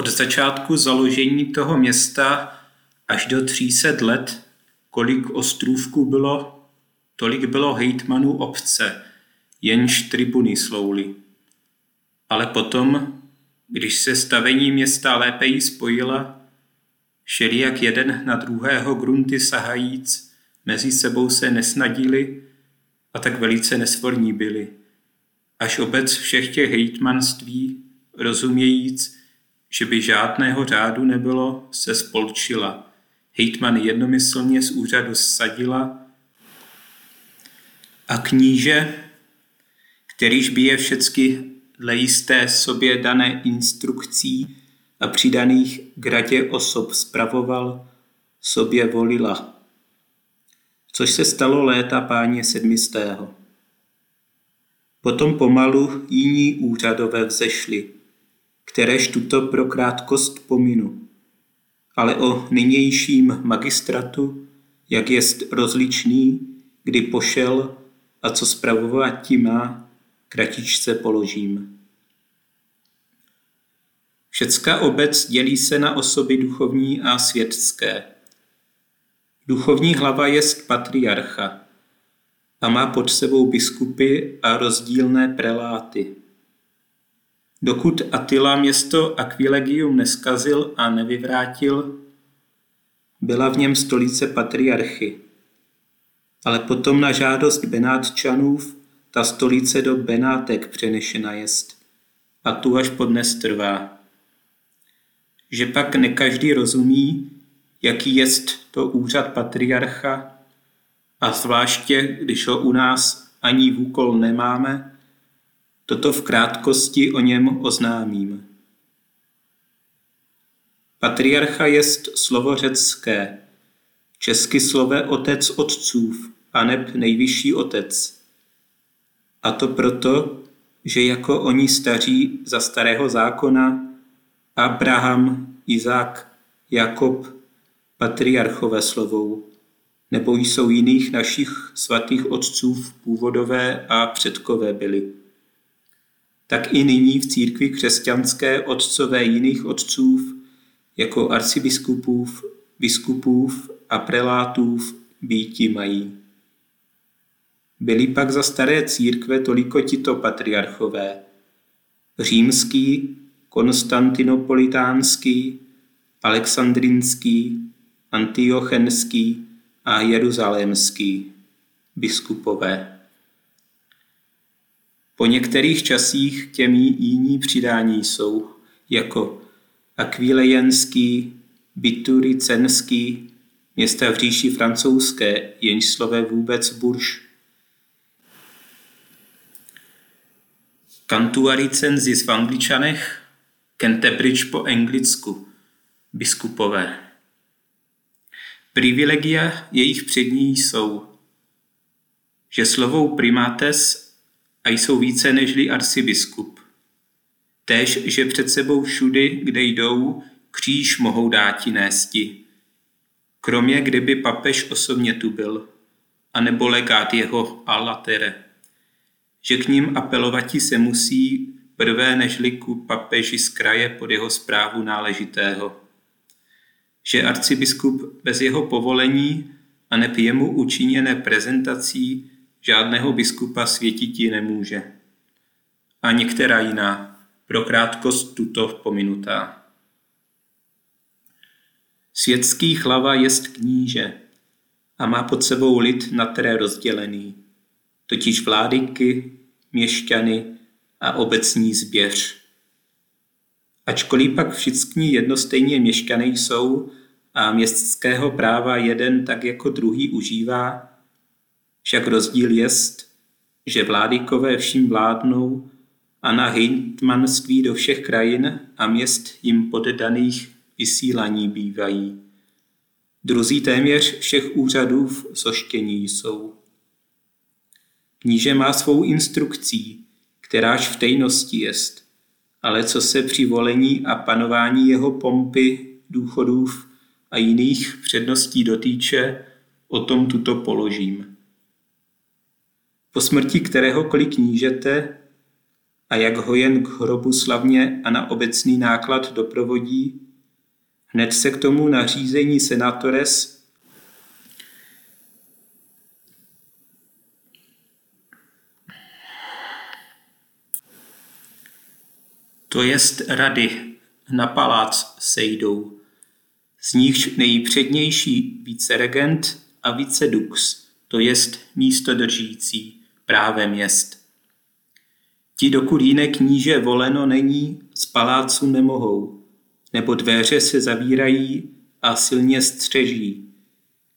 od začátku založení toho města až do 300 let, kolik ostrůvků bylo, tolik bylo hejtmanů obce, jenž tribuny slouly. Ale potom, když se stavení města lépe jí spojila, šeli jak jeden na druhého grunty sahajíc, mezi sebou se nesnadili a tak velice nesvorní byli. Až obec všech těch hejtmanství, rozumějíc, že by žádného řádu nebylo, se spolčila. Hejtman jednomyslně z úřadu sadila a kníže, kterýž by je všecky dle jisté sobě dané instrukcí a přidaných k radě osob spravoval, sobě volila. Což se stalo léta páně sedmistého. Potom pomalu jiní úřadové vzešli, kteréž tuto pro krátkost pominu. Ale o nynějším magistratu, jak jest rozličný, kdy pošel a co spravovat ti má, kratičce položím. Všecká obec dělí se na osoby duchovní a světské. Duchovní hlava jest patriarcha a má pod sebou biskupy a rozdílné preláty. Dokud Attila město Aquilegium neskazil a nevyvrátil, byla v něm stolice patriarchy. Ale potom na žádost Benátčanův ta stolice do Benátek přenešena jest a tu až podnes trvá. Že pak ne každý rozumí, jaký jest to úřad patriarcha a zvláště, když ho u nás ani v úkol nemáme, Toto v krátkosti o něm oznámím. Patriarcha jest slovo řecké, česky slove otec otcův, aneb nejvyšší otec. A to proto, že jako oni staří za starého zákona Abraham, Izák, Jakob, patriarchové slovou, nebo jsou jiných našich svatých otců původové a předkové byli tak i nyní v církvi křesťanské otcové jiných otců, jako arcibiskupův, biskupův a prelátův býti mají. Byli pak za staré církve toliko tito patriarchové. Římský, konstantinopolitánský, alexandrinský, antiochenský a jeruzalémský biskupové. Po některých časích těmi jiní přidání jsou jako Akvilejenský, Bituricenský, města v říši francouzské, jenž slove vůbec burš. Kantuaricenzis v Angličanech, Canterbridge po anglicku, biskupové. Privilegia jejich přední jsou, že slovou primates a jsou více nežli arcibiskup. Tež, že před sebou všudy, kde jdou, kříž mohou dáti nésti. Kromě kdyby papež osobně tu byl, anebo legát jeho alatere. Že k ním apelovati se musí prvé nežli ku papeži z kraje pod jeho zprávu náležitého. Že arcibiskup bez jeho povolení a neb jemu učiněné prezentací žádného biskupa světiti nemůže. A některá jiná, pro krátkost tuto pominutá. Světský chlava jest kníže a má pod sebou lid na které rozdělený, totiž vládyky, měšťany a obecní zběř. Ačkoliv pak všichni jednostejně měšťany jsou a městského práva jeden tak jako druhý užívá, však rozdíl jest, že vládykové vším vládnou a na hejtmanství do všech krajin a měst jim poddaných vysílaní bývají. Druzí téměř všech úřadů v soštění jsou. Kníže má svou instrukcí, kteráž v tejnosti jest, ale co se při volení a panování jeho pompy, důchodů a jiných předností dotýče, o tom tuto položím po smrti kteréhokoliv knížete a jak ho jen k hrobu slavně a na obecný náklad doprovodí, hned se k tomu nařízení senatores to jest rady na palác sejdou. Z nichž nejpřednější regent a dux, to jest místo právem jest. Ti, dokud jiné kníže voleno není, z palácu nemohou, nebo dveře se zavírají a silně střeží.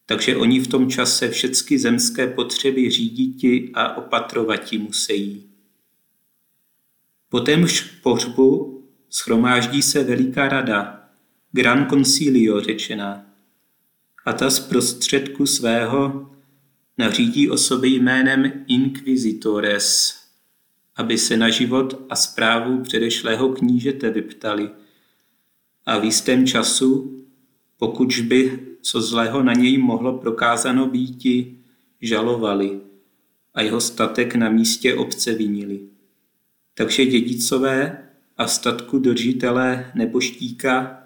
Takže oni v tom čase všechny zemské potřeby řídíti a opatrovati musí. Po témž pohřbu schromáždí se veliká rada, Gran Concilio řečená, a ta z prostředku svého nařídí osoby jménem Inquisitores, aby se na život a zprávu předešlého knížete vyptali a v jistém času, pokud by co zlého na něj mohlo prokázáno býti, žalovali a jeho statek na místě obce vinili. Takže dědicové a statku držitelé neboštíka,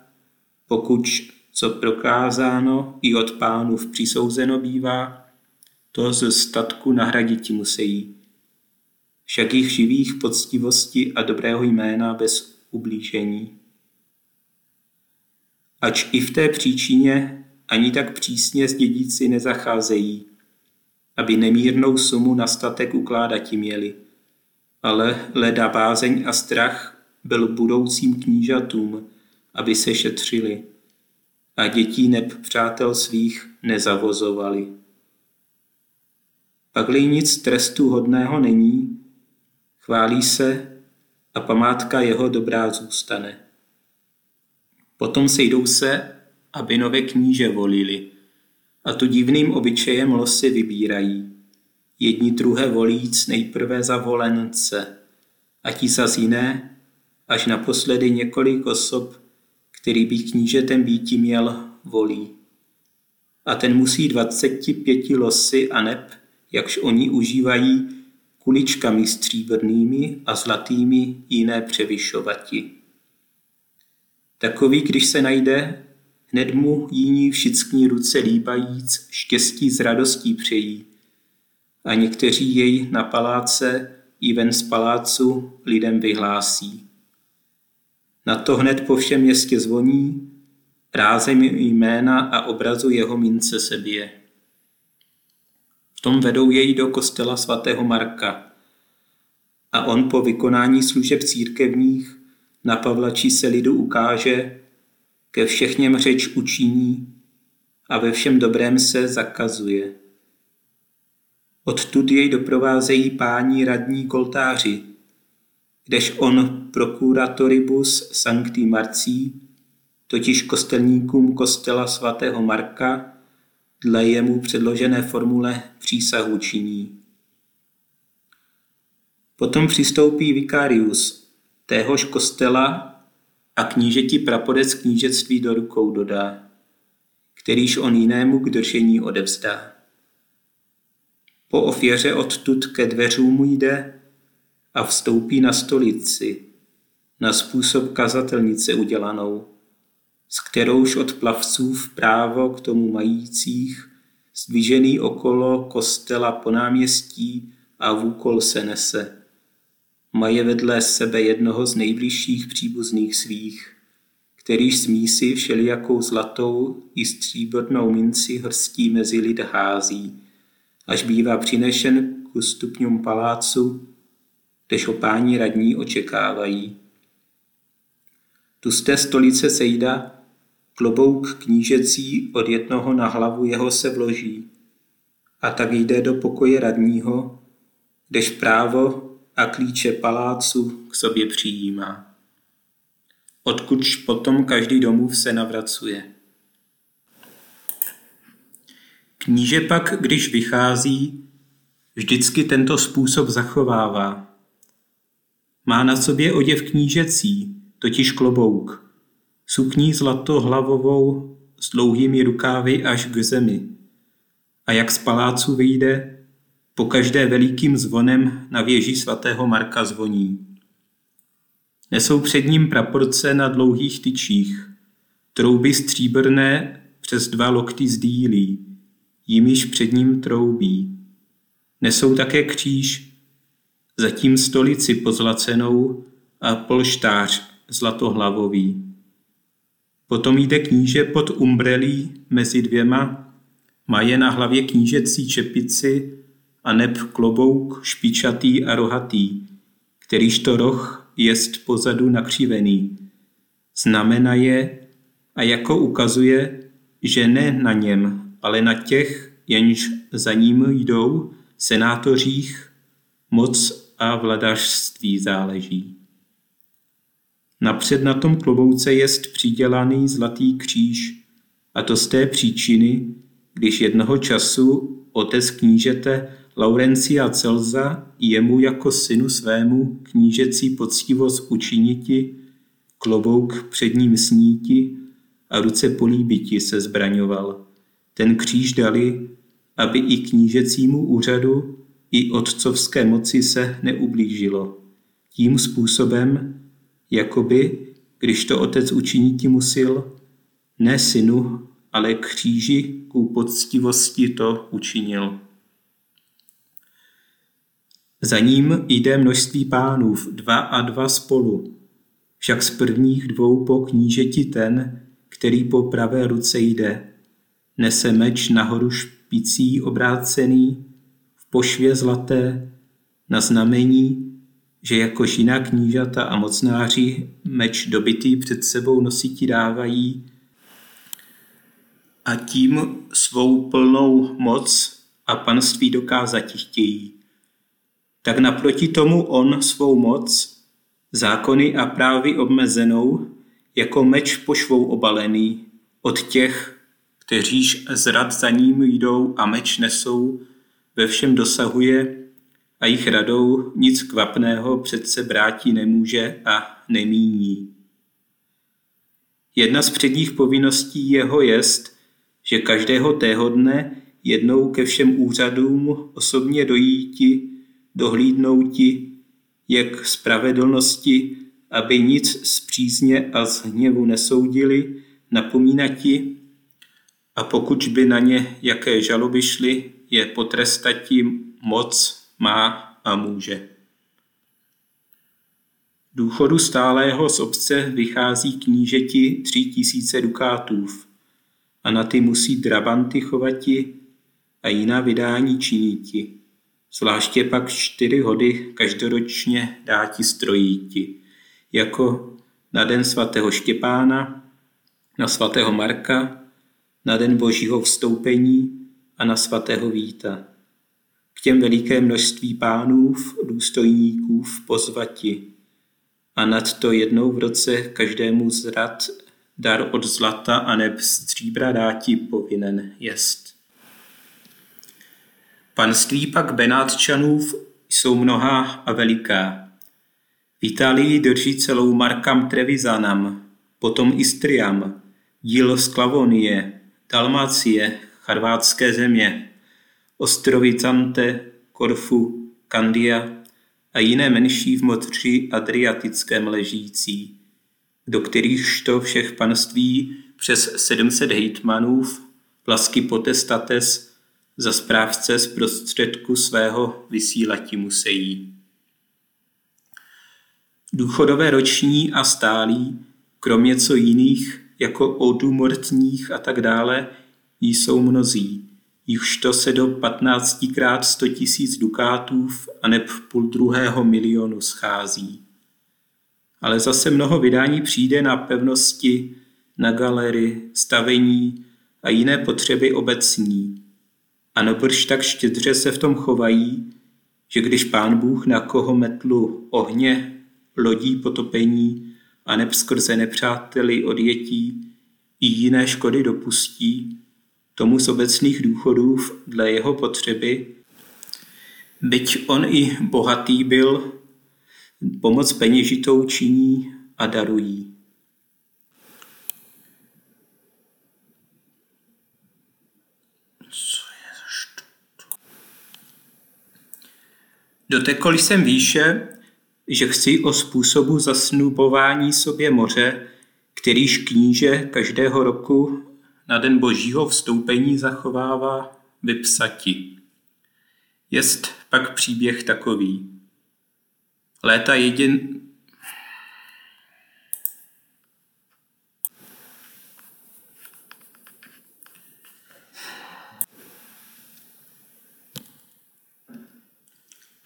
pokud co prokázáno i od pánů v přisouzeno bývá, to ze statku nahraditi musí. Však jich živých poctivosti a dobrého jména bez ublížení. Ač i v té příčině ani tak přísně s dědíci nezacházejí, aby nemírnou sumu na statek ukládati měli, ale leda bázeň a strach byl budoucím knížatům, aby se šetřili a dětí neb přátel svých nezavozovali. Pakli nic trestu hodného není, chválí se a památka jeho dobrá zůstane. Potom sejdou se, aby nové kníže volili, a to divným obyčejem losy vybírají. Jedni druhé volíc nejprve za volence, a ti za jiné, až naposledy několik osob, který by knížetem býti měl, volí. A ten musí 25 losy a neb, jakž oni užívají, kuličkami stříbrnými a zlatými jiné převyšovati. Takový, když se najde, hned mu jiní všichni ruce líbajíc štěstí z radostí přejí. A někteří jej na paláce i ven z palácu lidem vyhlásí. Na to hned po všem městě zvoní, rázem jména a obrazu jeho mince se bije. V tom vedou jej do kostela svatého Marka a on po vykonání služeb církevních na Pavlačí se lidu ukáže, ke všechněm řeč učiní a ve všem dobrém se zakazuje. Odtud jej doprovázejí páni radní koltáři, kdež on procuratoribus sancti Marcí, totiž kostelníkům kostela svatého Marka, dle jemu předložené formule přísahu činí. Potom přistoupí vikarius téhož kostela a knížeti prapodec knížectví do rukou dodá, kterýž on jinému k držení odevzdá. Po ofěře odtud ke dveřům jde a vstoupí na stolici, na způsob kazatelnice udělanou, s kterouž od plavců právo k tomu majících, zdvižený okolo kostela po náměstí a v úkol se nese. Maje vedle sebe jednoho z nejbližších příbuzných svých, kterýž smí si všelijakou zlatou i stříbrnou minci hrstí mezi lid hází, až bývá přinešen ku stupňům palácu, kdež ho páni radní očekávají. Tu z té stolice sejda klobouk knížecí od jednoho na hlavu jeho se vloží a tak jde do pokoje radního, kdež právo a klíče palácu k sobě přijímá. Odkudž potom každý domův se navracuje. Kníže pak, když vychází, vždycky tento způsob zachovává. Má na sobě oděv knížecí, totiž klobouk, sukní zlatohlavovou s dlouhými rukávy až k zemi. A jak z palácu vyjde, po každé velikým zvonem na věži svatého Marka zvoní. Nesou před ním praporce na dlouhých tyčích, trouby stříbrné přes dva lokty zdílí, jimiž před ním troubí. Nesou také kříž, zatím stolici pozlacenou a polštář zlatohlavový. Potom jde kníže pod umbrelí mezi dvěma, má je na hlavě knížecí čepici a neb klobouk špičatý a rohatý, kterýž to roh jest pozadu nakřivený. Znamená je a jako ukazuje, že ne na něm, ale na těch, jenž za ním jdou, senátořích, moc a vladařství záleží. Napřed na tom klobouce jest přidělaný zlatý kříž, a to z té příčiny, když jednoho času otec knížete Laurencia Celza jemu jako synu svému knížecí poctivost učiniti, klobouk před ním sníti a ruce políbiti se zbraňoval. Ten kříž dali, aby i knížecímu úřadu, i otcovské moci se neublížilo. Tím způsobem, jakoby, když to otec učiniti musil, ne synu, ale kříži ku poctivosti to učinil. Za ním jde množství pánů, dva a dva spolu. Však z prvních dvou po knížeti ten, který po pravé ruce jde. Nese meč nahoru špicí obrácený, v pošvě zlaté, na znamení, že jako žina knížata a mocnáři meč dobitý před sebou nositi dávají a tím svou plnou moc a panství dokázati chtějí. Tak naproti tomu on svou moc, zákony a právy obmezenou, jako meč pošvou obalený, od těch, kteříž zrad za ním jdou a meč nesou, ve všem dosahuje a jich radou nic kvapného přece brátí nemůže a nemíní. Jedna z předních povinností jeho jest, že každého tého dne jednou ke všem úřadům osobně dojíti, dohlídnouti, jak spravedlnosti, aby nic z přízně a z hněvu nesoudili, napomínati, a pokud by na ně jaké žaloby šly, je potrestati moc má a může. Důchodu stálého z obce vychází knížeti tři tisíce dukátů a na ty musí drabanty chovati a jiná vydání činiti. Zvláště pak čtyři hody každoročně dáti strojíti, jako na den svatého Štěpána, na svatého Marka, na den božího vstoupení a na svatého Víta k těm veliké množství pánů, důstojníků pozvati. A nad to jednou v roce každému zrad dar od zlata a neb stříbra dáti povinen jest. Panství pak Benátčanův jsou mnoha a veliká. V Itálii drží celou Markam Trevizanam, potom Istriam, díl Sklavonie, Dalmácie, charvátské země, ostrovy Zante, Korfu, Kandia a jiné menší v moři Adriatickém ležící, do kterých to všech panství přes 700 hejtmanů vlasky potestates za správce z prostředku svého vysílati musejí. Důchodové roční a stálí, kromě co jiných, jako odumortních a tak dále, jsou mnozí, jichž to se do 15 krát 100 tisíc dukátů a neb půl druhého milionu schází. Ale zase mnoho vydání přijde na pevnosti, na galery, stavení a jiné potřeby obecní. A nobrž tak štědře se v tom chovají, že když pán Bůh na koho metlu ohně, lodí potopení a neb skrze nepřáteli odjetí i jiné škody dopustí, tomu z obecných důchodů dle jeho potřeby, byť on i bohatý byl, pomoc peněžitou činí a darují. Dotekl jsem výše, že chci o způsobu zasnubování sobě moře, kterýž kníže každého roku na den božího vstoupení zachovává vypsati. Jest pak příběh takový. Léta jedin,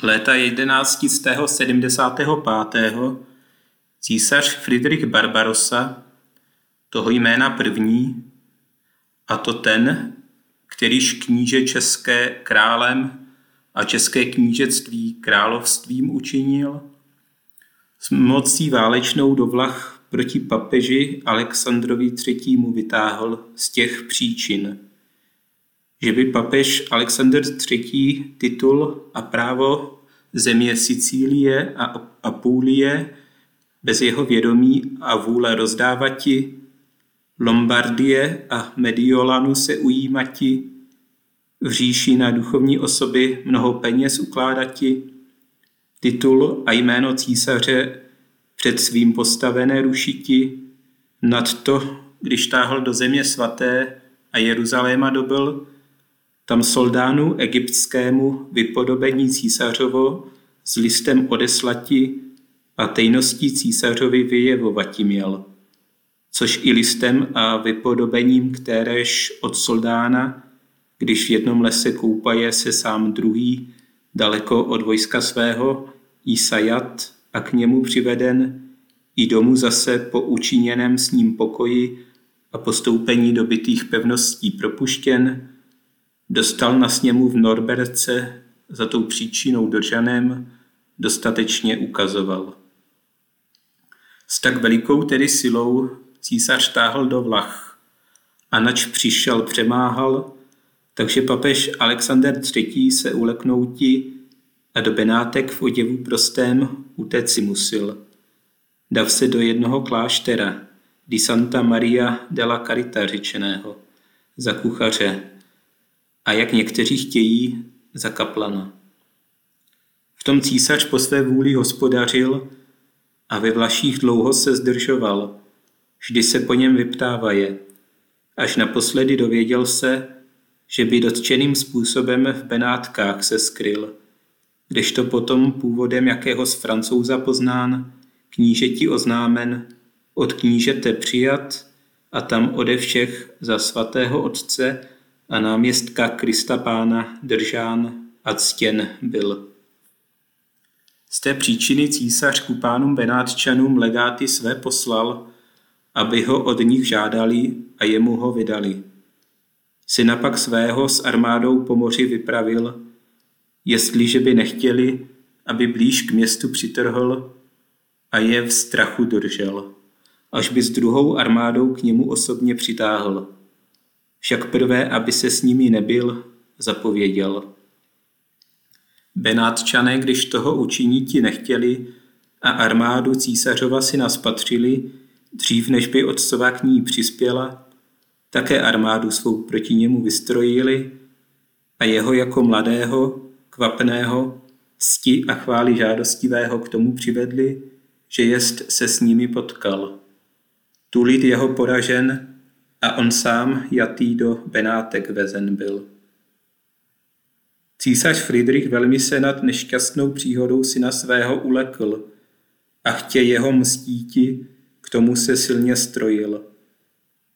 Léta 1175. císař Friedrich Barbarossa, toho jména první, a to ten, kterýž kníže české králem a české knížectví královstvím učinil, s mocí válečnou do vlah proti papeži Alexandrovi III. vytáhl z těch příčin – že by papež Alexander III. titul a právo země Sicílie a Apulie bez jeho vědomí a vůle rozdávati, Lombardie a Mediolanu se ujímati, v říši na duchovní osoby mnoho peněz ukládati, titul a jméno císaře před svým postavené rušiti, nad to, když táhl do země svaté a Jeruzaléma dobil, tam soldánu egyptskému vypodobení císařovo s listem odeslati a tejností císařovi vyjevovati měl, což i listem a vypodobením kteréž od soldána, když v jednom lese koupaje se sám druhý, daleko od vojska svého, Isajat a k němu přiveden, i domů zase po učiněném s ním pokoji a postoupení dobytých pevností propuštěn, dostal na sněmu v Norberce za tou příčinou držaném, dostatečně ukazoval. S tak velikou tedy silou císař táhl do vlach a nač přišel přemáhal, takže papež Alexander III. se uleknouti a do Benátek v oděvu prostém utéci musil. Dav se do jednoho kláštera, di Santa Maria della Carita řečeného, za kuchaře, a jak někteří chtějí, za kaplana. V tom císař po své vůli hospodařil a ve vlaších dlouho se zdržoval, vždy se po něm vyptávaje, až naposledy dověděl se, že by dotčeným způsobem v Benátkách se skryl, kdežto potom původem jakého z francouza poznán, knížeti oznámen, od knížete přijat a tam ode všech za svatého otce a náměstka Krista Pána držán a ctěn byl. Z té příčiny císař ku pánům Benátčanům legáty své poslal, aby ho od nich žádali a jemu ho vydali. Syna pak svého s armádou po moři vypravil, jestliže by nechtěli, aby blíž k městu přitrhl a je v strachu držel, až by s druhou armádou k němu osobně přitáhl však prvé, aby se s nimi nebyl, zapověděl. Benátčané, když toho učiniti nechtěli a armádu císařova si naspatřili, dřív než by otcova k ní přispěla, také armádu svou proti němu vystrojili a jeho jako mladého, kvapného, sti a chvály žádostivého k tomu přivedli, že jest se s nimi potkal. Tu lid jeho poražen a on sám jatý do Benátek vezen byl. Císař Friedrich velmi se nad nešťastnou příhodou syna svého ulekl a chtě jeho mstíti, tomu se silně strojil.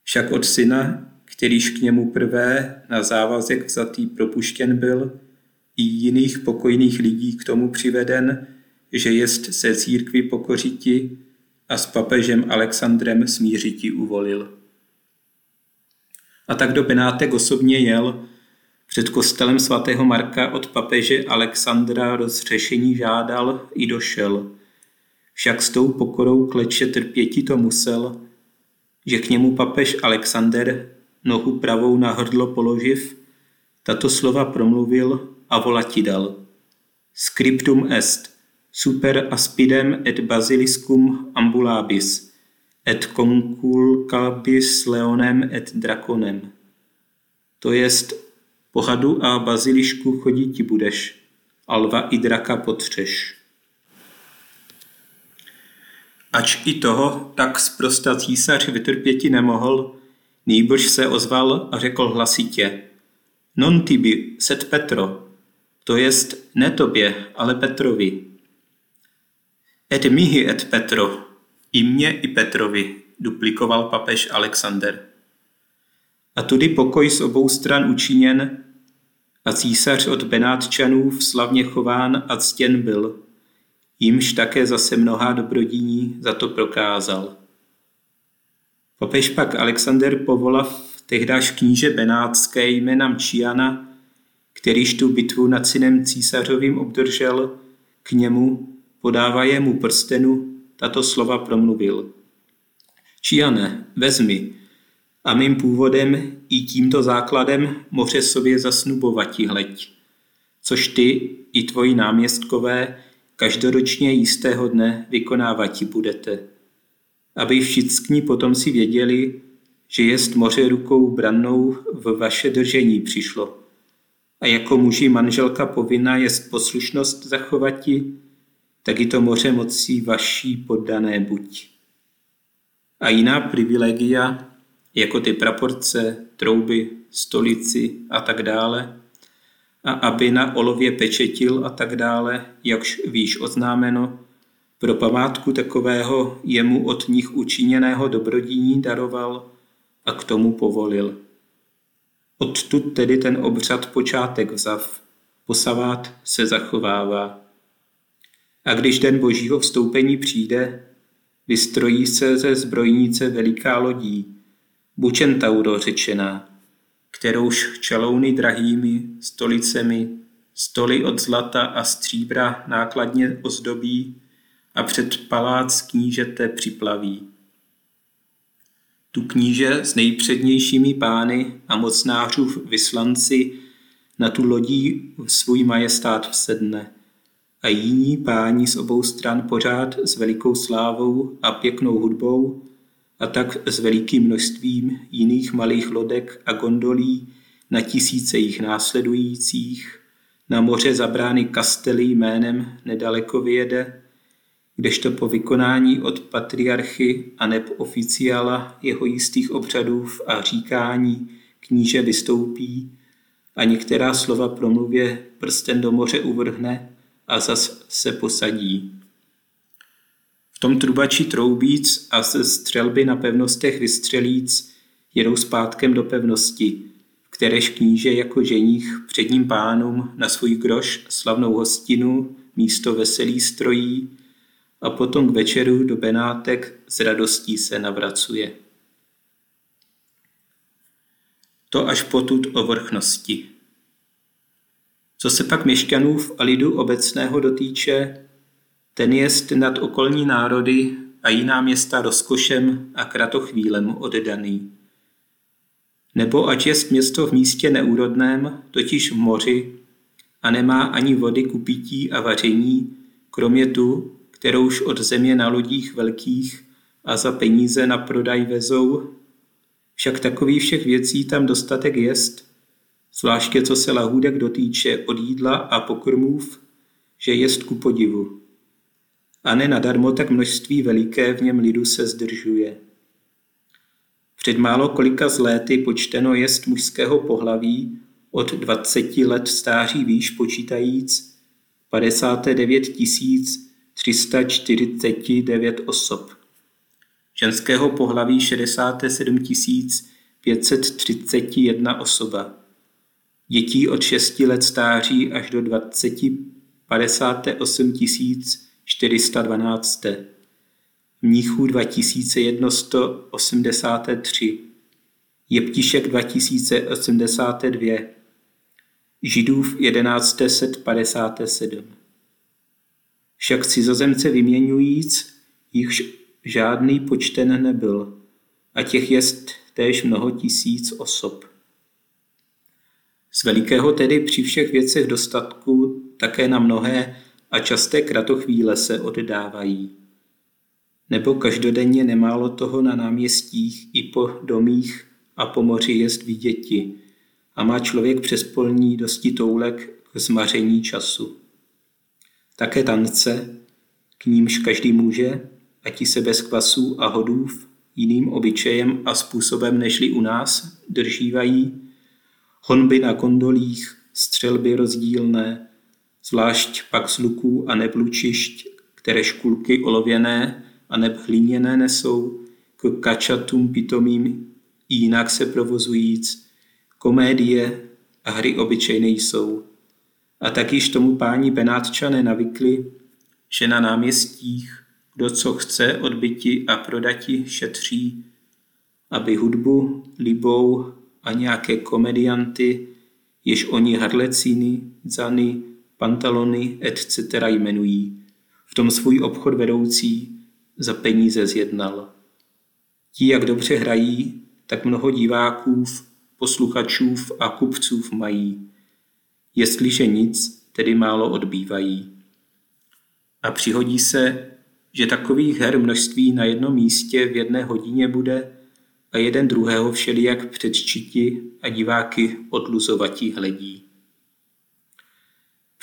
Však od syna, kterýž k němu prvé na závazek vzatý propuštěn byl, i jiných pokojných lidí k tomu přiveden, že jest se církvi pokořiti a s papežem Alexandrem smířiti uvolil a tak do Benátek osobně jel. Před kostelem svatého Marka od papeže Alexandra rozřešení žádal i došel. Však s tou pokorou kleče trpěti to musel, že k němu papež Alexander nohu pravou na hrdlo položiv, tato slova promluvil a volati dal. Scriptum est, super aspidem et basiliscum ambulabis – et conculcabis leonem et drakonem. To jest, po hadu a bazilišku chodit ti budeš, a lva i draka potřeš. Ač i toho tak zprosta císař vytrpěti nemohl, nýbrž se ozval a řekl hlasitě. Non tibi, set Petro, to jest ne tobě, ale Petrovi. Et mihi et Petro, i mě i Petrovi, duplikoval papež Alexander. A tudy pokoj z obou stran učiněn a císař od Benátčanů slavně chován a ctěn byl, jimž také zase mnohá dobrodiní za to prokázal. Papež pak Alexander povolav tehdáž kníže Benátské jménem Čiana, kterýž tu bitvu nad synem císařovým obdržel, k němu, podávaje mu prstenu, tato slova promluvil. Čiane, vezmi, a mým původem i tímto základem moře sobě zasnubovati hleď, což ty i tvoji náměstkové každoročně jistého dne vykonávati budete. Aby všichni potom si věděli, že jest moře rukou brannou v vaše držení přišlo. A jako muži manželka povinna jest poslušnost zachovati, tak i to moře mocí vaší poddané buď. A jiná privilegia, jako ty praporce, trouby, stolici a tak dále, a aby na olově pečetil a tak dále, jakž víš oznámeno, pro památku takového jemu od nich učiněného dobrodíní daroval a k tomu povolil. Odtud tedy ten obřad počátek vzav, posavát se zachovává. A když den božího vstoupení přijde, vystrojí se ze zbrojnice veliká lodí, Bučentauro řečená, kterouž čelouny drahými stolicemi, stoly od zlata a stříbra nákladně ozdobí a před palác knížete připlaví. Tu kníže s nejpřednějšími pány a mocnářův vyslanci na tu lodí svůj majestát vsedne a jiní páni z obou stran pořád s velikou slávou a pěknou hudbou a tak s velikým množstvím jiných malých lodek a gondolí na tisíce jich následujících, na moře zabrány kastely jménem nedaleko vyjede, kdežto po vykonání od patriarchy a neb oficiála jeho jistých obřadů a říkání kníže vystoupí a některá slova promluvě prsten do moře uvrhne a zas se posadí. V tom trubači troubíc a ze střelby na pevnostech vystřelíc jedou zpátkem do pevnosti, v kteréž kníže jako ženích předním pánům na svůj groš slavnou hostinu místo veselý strojí a potom k večeru do Benátek s radostí se navracuje. To až potud o vrchnosti. Co se pak měšťanů a lidu obecného dotýče, ten jest nad okolní národy a jiná města rozkošem a kratochvílem oddaný. Nebo ať jest město v místě neúrodném, totiž v moři, a nemá ani vody ku pití a vaření, kromě tu, kterouž od země na lodích velkých a za peníze na prodaj vezou, však takový všech věcí tam dostatek jest, zvláště co se lahůdek dotýče od jídla a pokrmův, že jest ku podivu a ne nadarmo tak množství veliké v něm lidu se zdržuje. Před málo kolika z léty počteno jest mužského pohlaví od 20 let stáří výš počítajíc 59 349 osob. Ženského pohlaví 67 531 osoba. Dětí od 6 let stáří až do 20 58 412. Mníchů 2183. Jeptišek 2082. Židův 1157. Však cizozemce vyměňujíc, jichž žádný počten nebyl, a těch jest též mnoho tisíc osob. Z velikého tedy při všech věcech dostatku také na mnohé a časté kratochvíle se oddávají. Nebo každodenně nemálo toho na náměstích i po domích a po moři jest viděti a má člověk přes polní dosti toulek k zmaření času. Také tance, k nímž každý může a ti se bez kvasů a hodův jiným obyčejem a způsobem nežli u nás držívají, honby na kondolích, střelby rozdílné, zvlášť pak z luků a neblučišť, které škulky olověné a neb hliněné nesou, k kačatům pitomým jinak se provozujíc, komédie a hry obyčejné jsou. A tak již tomu páni Benátčané navykli, že na náměstích kdo co chce odbyti a prodati šetří, aby hudbu, libou a nějaké komedianty, jež oni harlecíny, zany, pantalony, etc. jmenují, v tom svůj obchod vedoucí za peníze zjednal. Ti, jak dobře hrají, tak mnoho diváků, posluchačů a kupců mají. Jestliže nic, tedy málo odbývají. A přihodí se, že takových her množství na jednom místě v jedné hodině bude a jeden druhého všelijak předčiti a diváky odluzovatí hledí.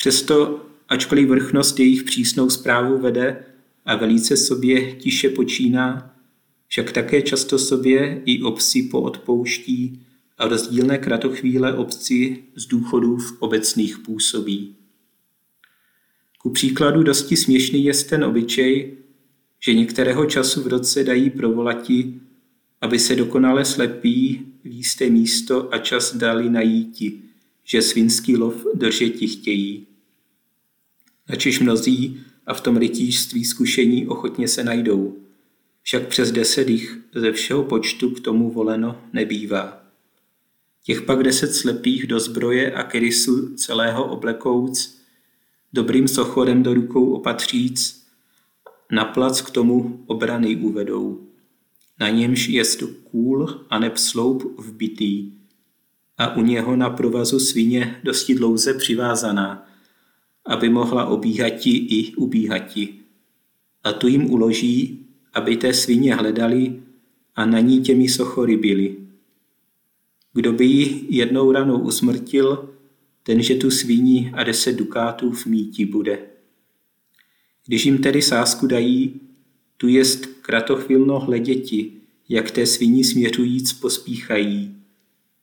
Přesto, ačkoliv vrchnost jejich přísnou zprávu vede a velice sobě tiše počíná, však také často sobě i obci poodpouští a rozdílné kratochvíle obci z důchodů v obecných působí. Ku příkladu dosti směšný je ten obyčej, že některého času v roce dají provolati, aby se dokonale slepí v jisté místo a čas dali najíti, že svinský lov držeti chtějí. Načež mnozí a v tom rytířství zkušení ochotně se najdou, však přes deset jich ze všeho počtu k tomu voleno nebývá. Těch pak deset slepých do zbroje a krysu celého oblekouc, dobrým sochorem do rukou opatříc, na plac k tomu obrany uvedou. Na němž jest kůl a neb sloup vbitý a u něho na provazu svině dosti dlouze přivázaná, aby mohla obíhati i ubíhati. A tu jim uloží, aby té svině hledali a na ní těmi sochory byli. Kdo by ji jednou ranou usmrtil, tenže tu svíní a deset dukátů v míti bude. Když jim tedy sásku dají, tu jest kratochvilno hleděti, jak té sviní směřujíc pospíchají,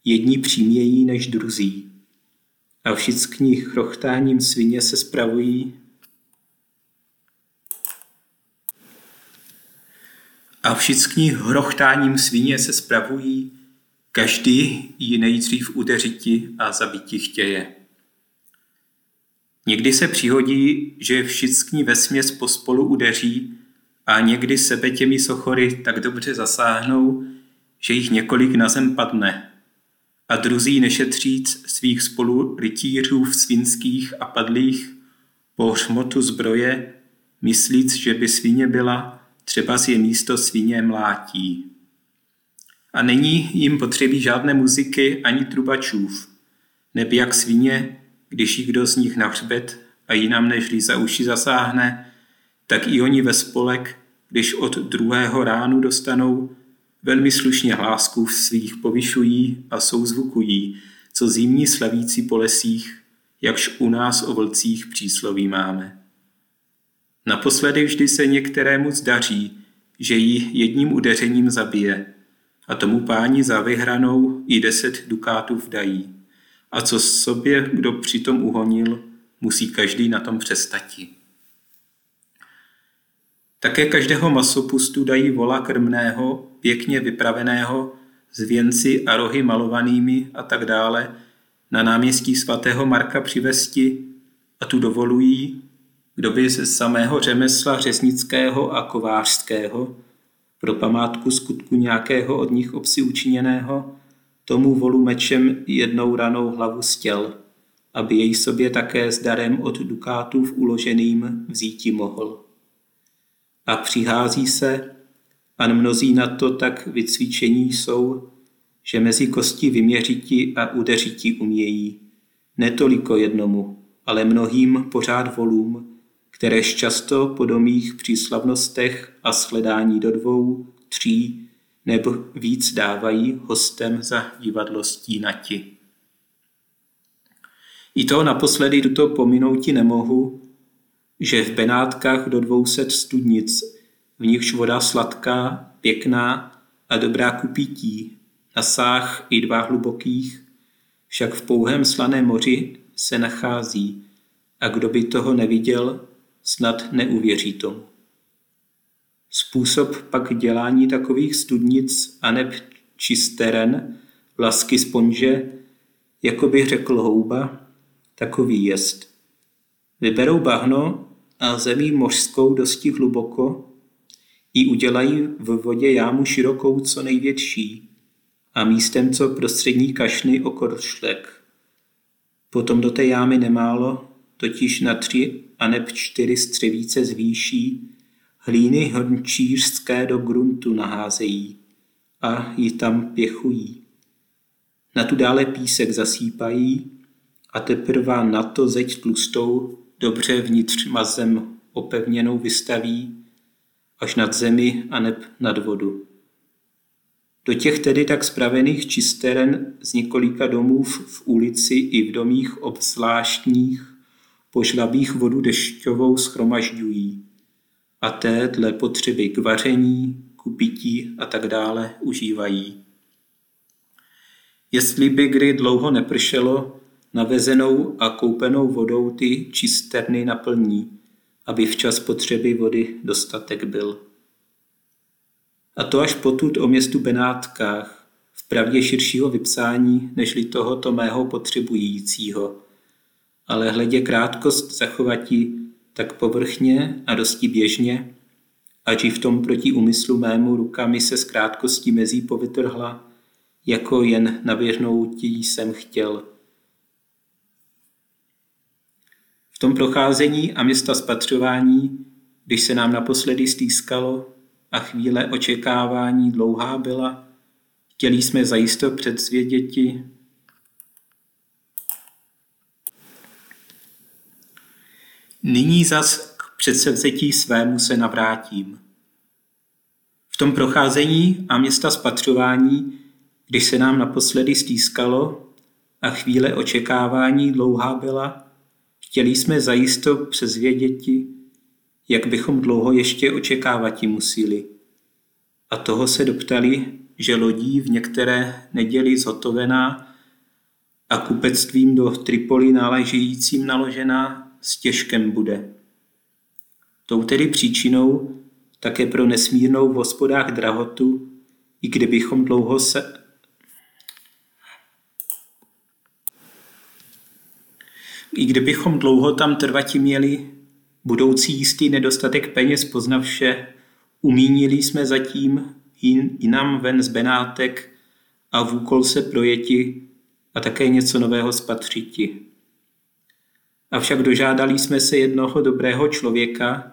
jedni přímějí než druzí. A všichni chrochtáním svině se spravují a všichni hrochtáním svině se spravují, každý ji nejdřív udeřiti a zabiti chtěje. Někdy se přihodí, že všichni vesměs pospolu udeří a někdy sebe těmi sochory tak dobře zasáhnou, že jich několik na zem padne. A druzí nešetříc svých spolu rytířů v svinských a padlých po hřmotu zbroje, myslíc, že by svině byla, třeba si je místo svině mlátí. A není jim potřebí žádné muziky ani trubačův, neby jak svině když jí kdo z nich na hřbet a jinam než za uši zasáhne, tak i oni ve spolek, když od druhého ránu dostanou, velmi slušně hlásku svých povyšují a souzvukují, co zimní slavící po lesích, jakž u nás o vlcích přísloví máme. Naposledy vždy se některému zdaří, že ji jedním udeřením zabije a tomu páni za vyhranou i deset dukátů dají a co sobě kdo přitom uhonil, musí každý na tom přestati. Také každého masopustu dají vola krmného, pěkně vypraveného, s věnci a rohy malovanými a tak dále, na náměstí svatého Marka přivesti a tu dovolují, kdo by ze samého řemesla řeznického a kovářského, pro památku skutku nějakého od nich obsi učiněného, tomu volu mečem jednou ranou hlavu stěl, aby jej sobě také s darem od dukátů v uloženým vzíti mohl. A přihází se, a mnozí na to tak vycvičení jsou, že mezi kosti vyměřiti a udeřiti umějí. Netoliko jednomu, ale mnohým pořád volům, kteréž často po domých příslavnostech a sledání do dvou, tří nebo víc dávají hostem za divadlo stínati. I to naposledy tuto pominouti nemohu, že v Benátkách do 200 studnic v nichž voda sladká, pěkná a dobrá ku pití, na sáh i dva hlubokých, však v pouhém slaném moři se nachází a kdo by toho neviděl, snad neuvěří tomu. Způsob pak dělání takových studnic a neb čisteren, vlasky sponže, jako bych řekl houba, takový jest. Vyberou bahno a zemí mořskou dosti hluboko i udělají v vodě jámu širokou co největší a místem co prostřední kašny okoršlek. Potom do té jámy nemálo, totiž na tři a neb čtyři střevíce zvýší, hlíny hrnčířské do gruntu naházejí a ji tam pěchují. Na tu dále písek zasýpají a teprve na to zeď tlustou dobře vnitř mazem opevněnou vystaví až nad zemi a neb nad vodu. Do těch tedy tak spravených čisteren z několika domů v ulici i v domích obzvláštních po vodu dešťovou schromažďují a té dle potřeby k vaření, ku pití a tak dále užívají. Jestli by kdy dlouho nepršelo, navezenou a koupenou vodou ty čisterny naplní, aby včas potřeby vody dostatek byl. A to až potud o městu Benátkách, v pravdě širšího vypsání, nežli tohoto mého potřebujícího. Ale hledě krátkost zachovatí tak povrchně a dosti běžně, ať i v tom proti úmyslu mému rukami se z krátkosti mezí povytrhla, jako jen navěrnoutí jsem chtěl. V tom procházení a města spatřování, když se nám naposledy stýskalo a chvíle očekávání dlouhá byla, chtěli jsme zajisto předzvěděti, Nyní zas k předsevzetí svému se navrátím. V tom procházení a města spatřování, když se nám naposledy stýskalo a chvíle očekávání dlouhá byla, chtěli jsme zajisto přezvěděti, jak bychom dlouho ještě očekávat museli. A toho se doptali, že lodí v některé neděli zhotovená a kupectvím do Tripoli náležejícím naložená s těžkem bude. Tou tedy příčinou také pro nesmírnou v hospodách drahotu, i kdybychom dlouho se I kdybychom dlouho tam trvati měli, budoucí jistý nedostatek peněz poznavše, umínili jsme zatím jinam ven z Benátek a v úkol se projeti a také něco nového spatřiti. Avšak dožádali jsme se jednoho dobrého člověka,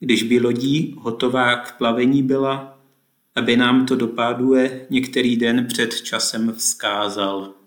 když by lodí hotová k plavení byla, aby nám to dopáduje některý den před časem vzkázal.